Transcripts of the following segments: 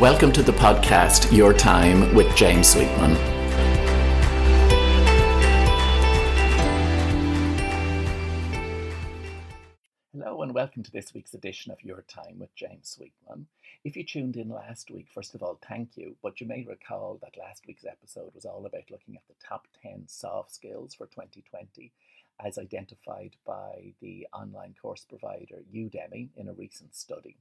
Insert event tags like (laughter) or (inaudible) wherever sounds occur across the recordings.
Welcome to the podcast Your Time with James Sweetman. Hello, and welcome to this week's edition of Your Time with James Sweetman. If you tuned in last week, first of all, thank you. But you may recall that last week's episode was all about looking at the top 10 soft skills for 2020 as identified by the online course provider Udemy in a recent study.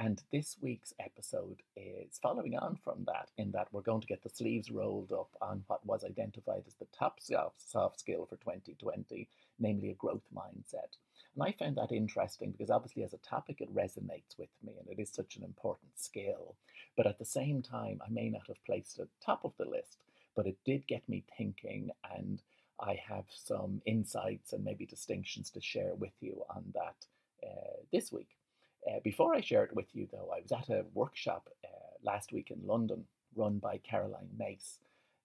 And this week's episode is following on from that, in that we're going to get the sleeves rolled up on what was identified as the top soft skill for 2020, namely a growth mindset. And I found that interesting because obviously, as a topic, it resonates with me and it is such an important skill. But at the same time, I may not have placed it top of the list, but it did get me thinking, and I have some insights and maybe distinctions to share with you on that uh, this week. Uh, before I share it with you, though, I was at a workshop uh, last week in London run by Caroline Myss.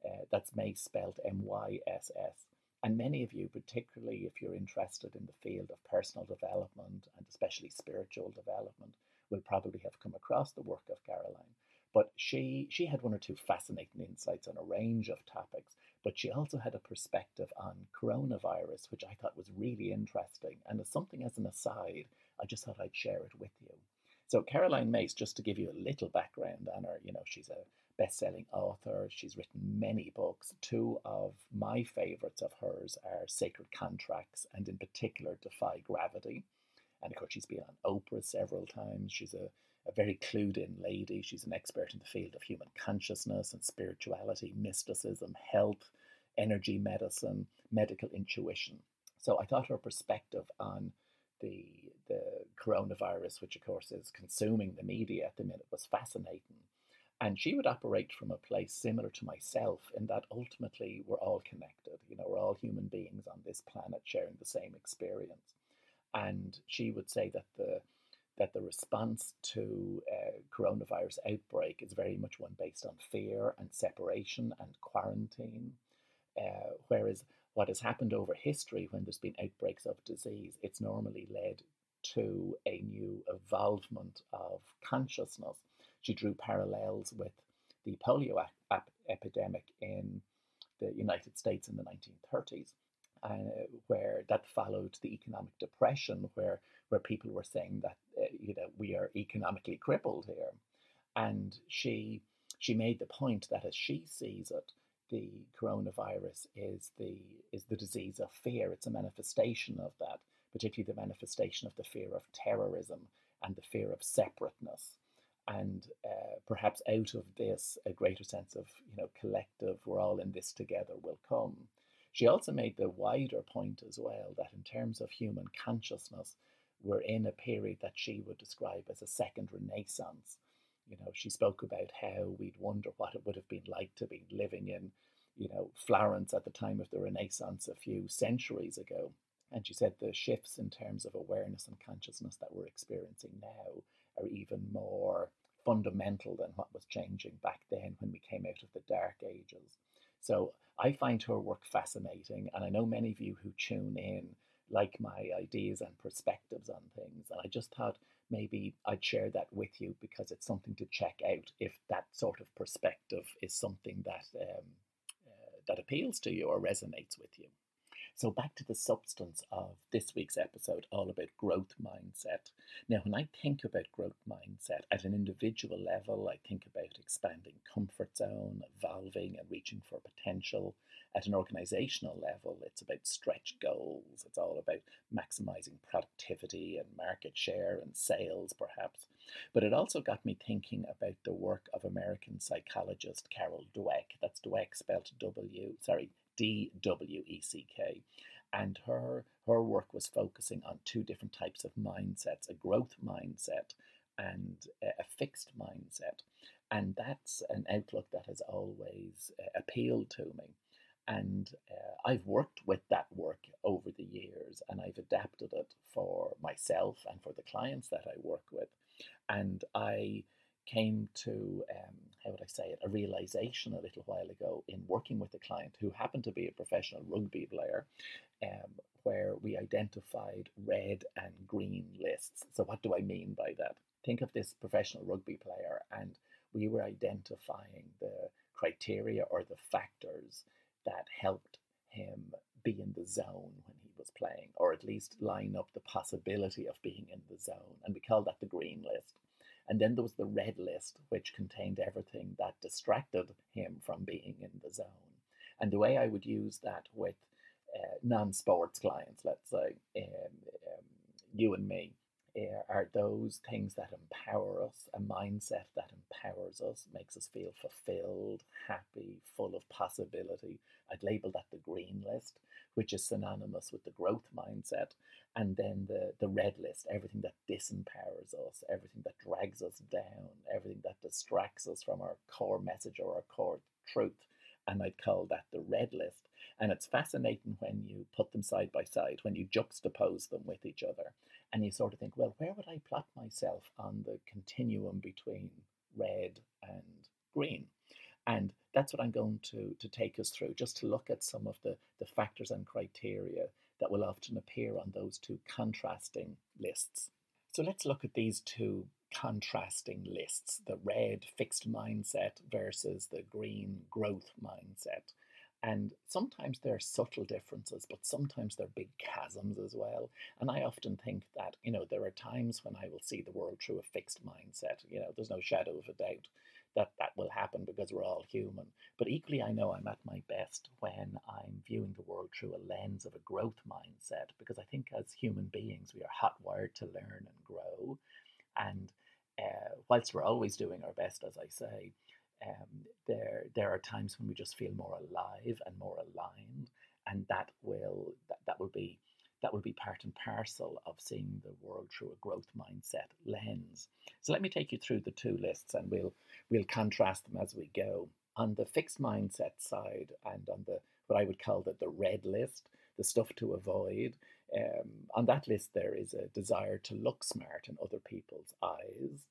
Uh, that's Myss spelled M Y S S. And many of you, particularly if you're interested in the field of personal development and especially spiritual development, will probably have come across the work of Caroline. But she, she had one or two fascinating insights on a range of topics, but she also had a perspective on coronavirus, which I thought was really interesting. And as something as an aside, I just thought I'd share it with you. So Caroline Myss, just to give you a little background on her, you know, she's a best-selling author. She's written many books. Two of my favorites of hers are Sacred Contracts and in particular Defy Gravity. And of course, she's been on Oprah several times. She's a, a very clued in lady. She's an expert in the field of human consciousness and spirituality, mysticism, health, energy medicine, medical intuition. So I thought her perspective on the the coronavirus, which of course is consuming the media at the minute, was fascinating. And she would operate from a place similar to myself in that ultimately we're all connected. You know, we're all human beings on this planet sharing the same experience. And she would say that the that the response to uh, coronavirus outbreak is very much one based on fear and separation and quarantine, uh, whereas what has happened over history when there's been outbreaks of disease, it's normally led to a new evolvement of consciousness. She drew parallels with the polio ap- epidemic in the United States in the 1930s, uh, where that followed the economic depression, where where people were saying that uh, you know we are economically crippled here, and she she made the point that as she sees it, the coronavirus is the is the disease of fear. It's a manifestation of that, particularly the manifestation of the fear of terrorism and the fear of separateness. And uh, perhaps out of this, a greater sense of you know collective, we're all in this together, will come. She also made the wider point as well that in terms of human consciousness, we're in a period that she would describe as a second renaissance you know, she spoke about how we'd wonder what it would have been like to be living in, you know, Florence at the time of the Renaissance a few centuries ago. And she said the shifts in terms of awareness and consciousness that we're experiencing now are even more fundamental than what was changing back then when we came out of the dark ages. So I find her work fascinating, and I know many of you who tune in like my ideas and perspectives on things. And I just thought maybe I'd share that with you because it's something to check out if that sort of perspective is something that um, uh, that appeals to you or resonates with you. So, back to the substance of this week's episode, all about growth mindset. Now, when I think about growth mindset at an individual level, I think about expanding comfort zone, evolving and reaching for potential. At an organizational level, it's about stretch goals, it's all about maximizing productivity and market share and sales, perhaps. But it also got me thinking about the work of American psychologist Carol Dweck. That's Dweck spelled W, sorry, D W E C K. And her, her work was focusing on two different types of mindsets a growth mindset and a fixed mindset. And that's an outlook that has always uh, appealed to me. And uh, I've worked with that work over the years and I've adapted it for myself and for the clients that I work with. And I came to, um, how would I say it, a realization a little while ago in working with a client who happened to be a professional rugby player, um, where we identified red and green lists. So, what do I mean by that? Think of this professional rugby player, and we were identifying the criteria or the factors that helped him be in the zone when he was playing, or at least line up the possibility of being in the zone. And we called that the green list. And then there was the red list, which contained everything that distracted him from being in the zone. And the way I would use that with uh, non sports clients, let's say, um, um, you and me, Eh, are those things that empower us, a mindset that empowers us, makes us feel fulfilled, happy, full of possibility. I'd label that the green list, which is synonymous with the growth mindset. And then the, the red list, everything that disempowers us, everything that drags us down, everything that distracts us from our core message or our core truth. And I'd call that the red list. And it's fascinating when you put them side by side, when you juxtapose them with each other, and you sort of think, well, where would I plot myself on the continuum between red and green? And that's what I'm going to, to take us through, just to look at some of the, the factors and criteria that will often appear on those two contrasting lists. So let's look at these two contrasting lists the red fixed mindset versus the green growth mindset. And sometimes there are subtle differences, but sometimes there are big chasms as well. And I often think that, you know, there are times when I will see the world through a fixed mindset. You know, there's no shadow of a doubt that that will happen because we're all human. But equally, I know I'm at my best when I'm viewing the world through a lens of a growth mindset because I think as human beings, we are hot wired to learn and grow. And uh, whilst we're always doing our best, as I say, um, there there are times when we just feel more alive and more aligned, and that will that, that will be that will be part and parcel of seeing the world through a growth mindset lens. So let me take you through the two lists, and we'll we'll contrast them as we go. On the fixed mindset side, and on the what I would call the, the red list, the stuff to avoid. Um, on that list, there is a desire to look smart in other people's eyes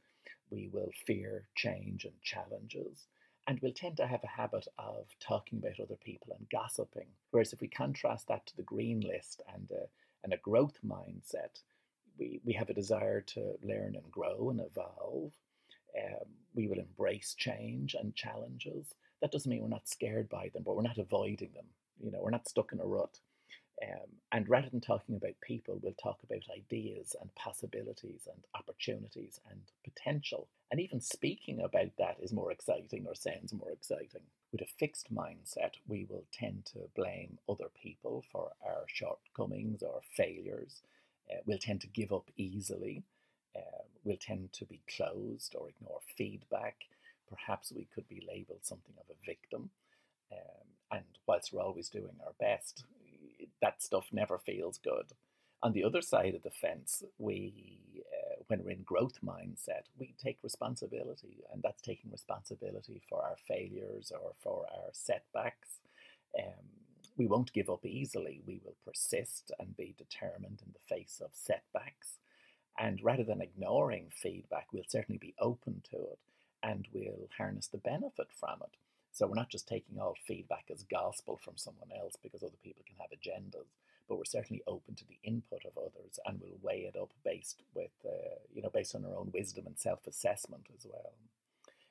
we will fear change and challenges. And we'll tend to have a habit of talking about other people and gossiping. Whereas if we contrast that to the green list and a, and a growth mindset, we, we have a desire to learn and grow and evolve. Um, we will embrace change and challenges. That doesn't mean we're not scared by them, but we're not avoiding them. You know, we're not stuck in a rut. Um, and rather than talking about people, we'll talk about ideas and possibilities and opportunities and potential. And even speaking about that is more exciting or sounds more exciting. With a fixed mindset, we will tend to blame other people for our shortcomings or failures. Uh, we'll tend to give up easily. Uh, we'll tend to be closed or ignore feedback. Perhaps we could be labeled something of a victim. Um, and whilst we're always doing our best, that stuff never feels good. On the other side of the fence, we, uh, when we're in growth mindset, we take responsibility, and that's taking responsibility for our failures or for our setbacks. Um, we won't give up easily. We will persist and be determined in the face of setbacks. And rather than ignoring feedback, we'll certainly be open to it and we'll harness the benefit from it. So we're not just taking all feedback as gospel from someone else because other people can have agendas, but we're certainly open to the input of others and we'll weigh it up based with, uh, you know, based on our own wisdom and self-assessment as well.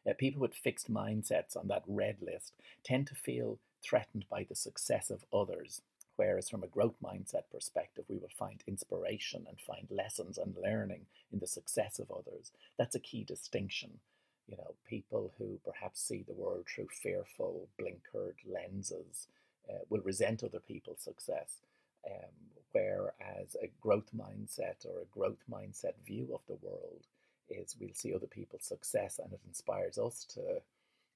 Uh, people with fixed mindsets on that red list tend to feel threatened by the success of others, whereas from a growth mindset perspective, we will find inspiration and find lessons and learning in the success of others. That's a key distinction you know, people who perhaps see the world through fearful, blinkered lenses uh, will resent other people's success. Um, whereas a growth mindset or a growth mindset view of the world is we'll see other people's success and it inspires us to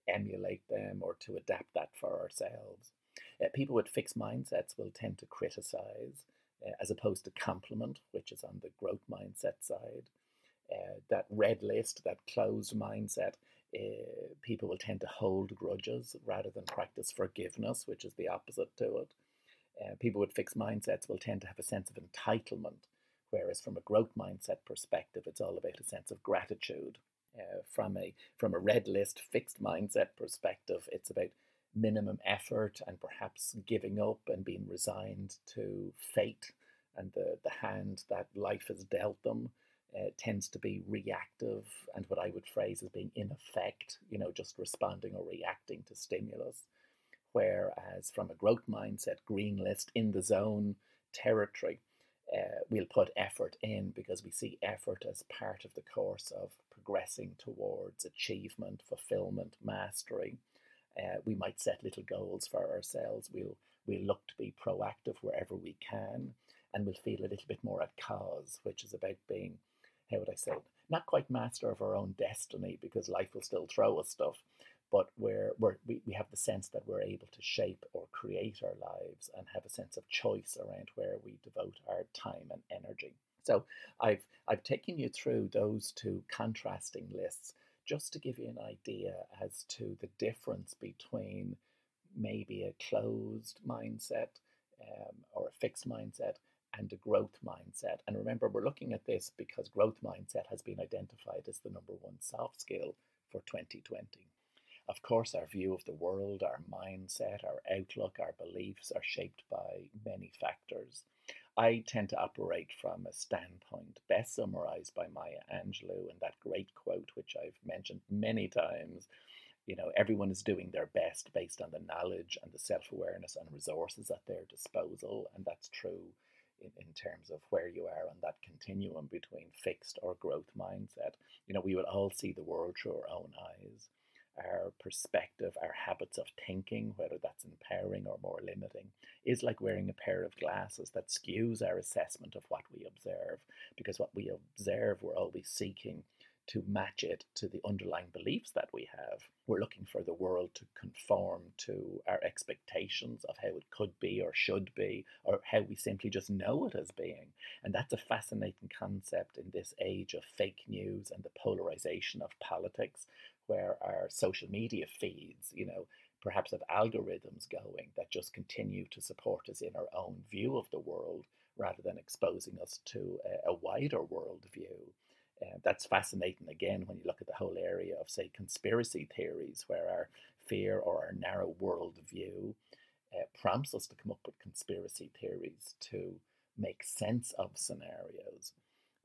emulate them or to adapt that for ourselves. Uh, people with fixed mindsets will tend to criticize uh, as opposed to compliment, which is on the growth mindset side uh, that red list, that closed mindset, uh, people will tend to hold grudges rather than practice forgiveness, which is the opposite to it. Uh, people with fixed mindsets will tend to have a sense of entitlement, whereas from a growth mindset perspective, it's all about a sense of gratitude. Uh, from a from a red list fixed mindset perspective, it's about minimum effort and perhaps giving up and being resigned to fate and the, the hand that life has dealt them uh, tends to be reactive and what I would phrase as being in effect, you know, just responding or reacting to stimulus. Whereas from a growth mindset, green list in the zone territory, uh, we'll put effort in because we see effort as part of the course of progressing towards achievement, fulfillment, mastery. Uh, we might set little goals for ourselves. We'll we'll look to be proactive wherever we can, and we'll feel a little bit more at cause, which is about being, how would I say, not quite master of our own destiny because life will still throw us stuff, but we're, we're, we, we have the sense that we're able to shape or create our lives and have a sense of choice around where we devote our time and energy. So I've, I've taken you through those two contrasting lists just to give you an idea as to the difference between maybe a closed mindset um, or a fixed mindset and a growth mindset. And remember, we're looking at this because growth mindset has been identified as the number one soft skill for 2020. Of course, our view of the world, our mindset, our outlook, our beliefs are shaped by many factors. I tend to operate from a standpoint best summarized by Maya Angelou in that great quote, which I've mentioned many times. You know, everyone is doing their best based on the knowledge and the self awareness and resources at their disposal. And that's true in, in terms of where you are on that continuum between fixed or growth mindset. You know, we would all see the world through our own eyes our perspective, our habits of thinking, whether that's empowering or more limiting, is like wearing a pair of glasses that skews our assessment of what we observe. Because what we observe, we're always seeking to match it to the underlying beliefs that we have. We're looking for the world to conform to our expectations of how it could be or should be, or how we simply just know it as being. And that's a fascinating concept in this age of fake news and the polarization of politics, where our social media feeds, you know, perhaps have algorithms going that just continue to support us in our own view of the world rather than exposing us to a, a wider world view. Uh, that's fascinating again when you look at the whole area of, say, conspiracy theories, where our fear or our narrow world view uh, prompts us to come up with conspiracy theories to make sense of scenarios,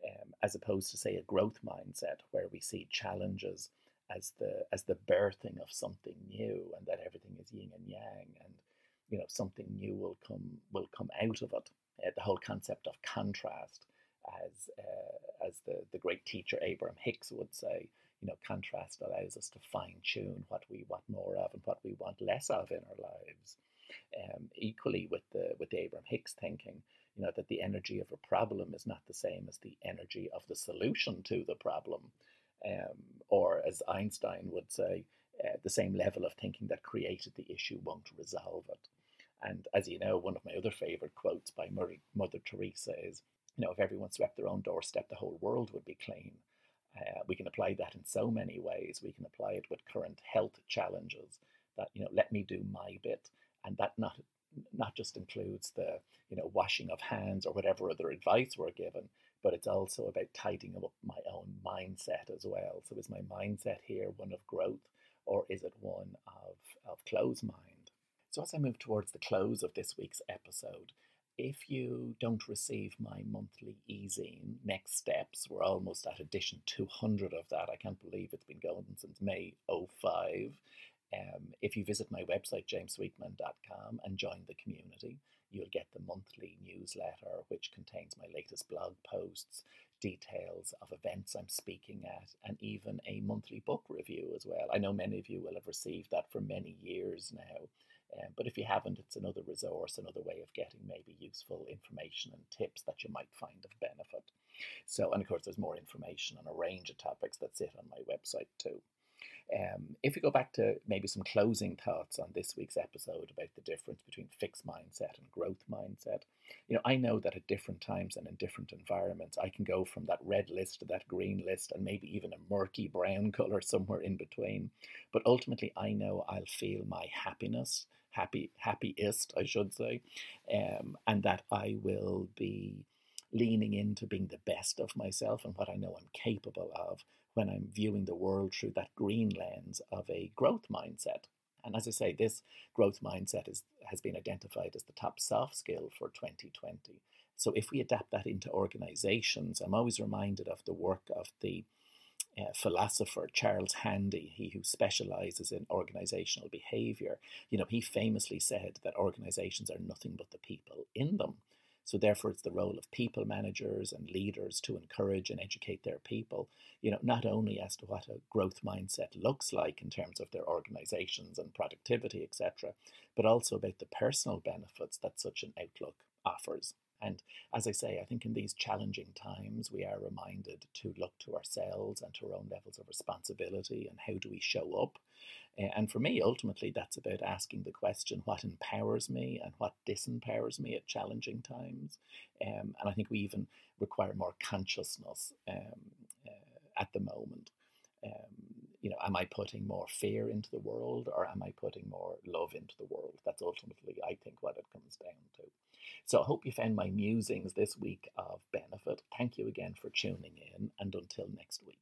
um, as opposed to, say, a growth mindset where we see challenges as the as the birthing of something new, and that everything is yin and yang, and you know something new will come will come out of it. Uh, the whole concept of contrast, as uh, as the the great teacher Abraham Hicks would say, you know, contrast allows us to fine tune what we want more of and what we want less of in our lives. Um, equally with the with the Abraham Hicks thinking, you know, that the energy of a problem is not the same as the energy of the solution to the problem um, or as Einstein would say, uh, the same level of thinking that created the issue won't resolve it. And as you know, one of my other favorite quotes by Mother, Mother Teresa is, you know, if everyone swept their own doorstep, the whole world would be clean. Uh, we can apply that in so many ways. We can apply it with current health challenges. That you know, let me do my bit, and that not not just includes the you know washing of hands or whatever other advice we're given, but it's also about tidying up my own mindset as well. So is my mindset here one of growth or is it one of, of closed mind? So as I move towards the close of this week's episode, if you don't receive my monthly e-zine, Next Steps, we're almost at edition 200 of that. I can't believe it's been going since May 05. Um, if you visit my website, jamessweetman.com, and join the community, you'll get the monthly newsletter, which contains my latest blog posts, details of events I'm speaking at, and even a monthly book review as well. I know many of you will have received that for many years now. Um, but if you haven't, it's another resource, another way of getting maybe useful information and tips that you might find of benefit. So, and of course, there's more information on a range of topics that sit on my website too. Um, if we go back to maybe some closing thoughts on this week's episode about the difference between fixed mindset and growth mindset, you know, I know that at different times and in different environments, I can go from that red list to that green list and maybe even a murky brown (laughs) color somewhere in between. But ultimately, I know I'll feel my happiness, happy, happiest, I should say, um, and that I will be leaning into being the best of myself and what I know I'm capable of when I'm viewing the world through that green lens of a growth mindset. And as I say, this growth mindset is, has been identified as the top soft skill for 2020. So if we adapt that into organizations, I'm always reminded of the work of the uh, philosopher Charles Handy, he who specializes in organizational behavior. You know, he famously said that organizations are nothing but the people in them. So therefore, it's the role of people managers and leaders to encourage and educate their people. You know, not only as to what a growth mindset looks like in terms of their organizations and productivity, etc., but also about the personal benefits that such an outlook offers. And as I say, I think in these challenging times, we are reminded to look to ourselves and to our own levels of responsibility and how do we show up. And for me, ultimately, that's about asking the question what empowers me and what disempowers me at challenging times. Um, and I think we even require more consciousness um, uh, at the moment. Um, you know, am I putting more fear into the world or am I putting more love into the world? That's ultimately, I think, what it comes down to. So I hope you found my musings this week of benefit. Thank you again for tuning in, and until next week.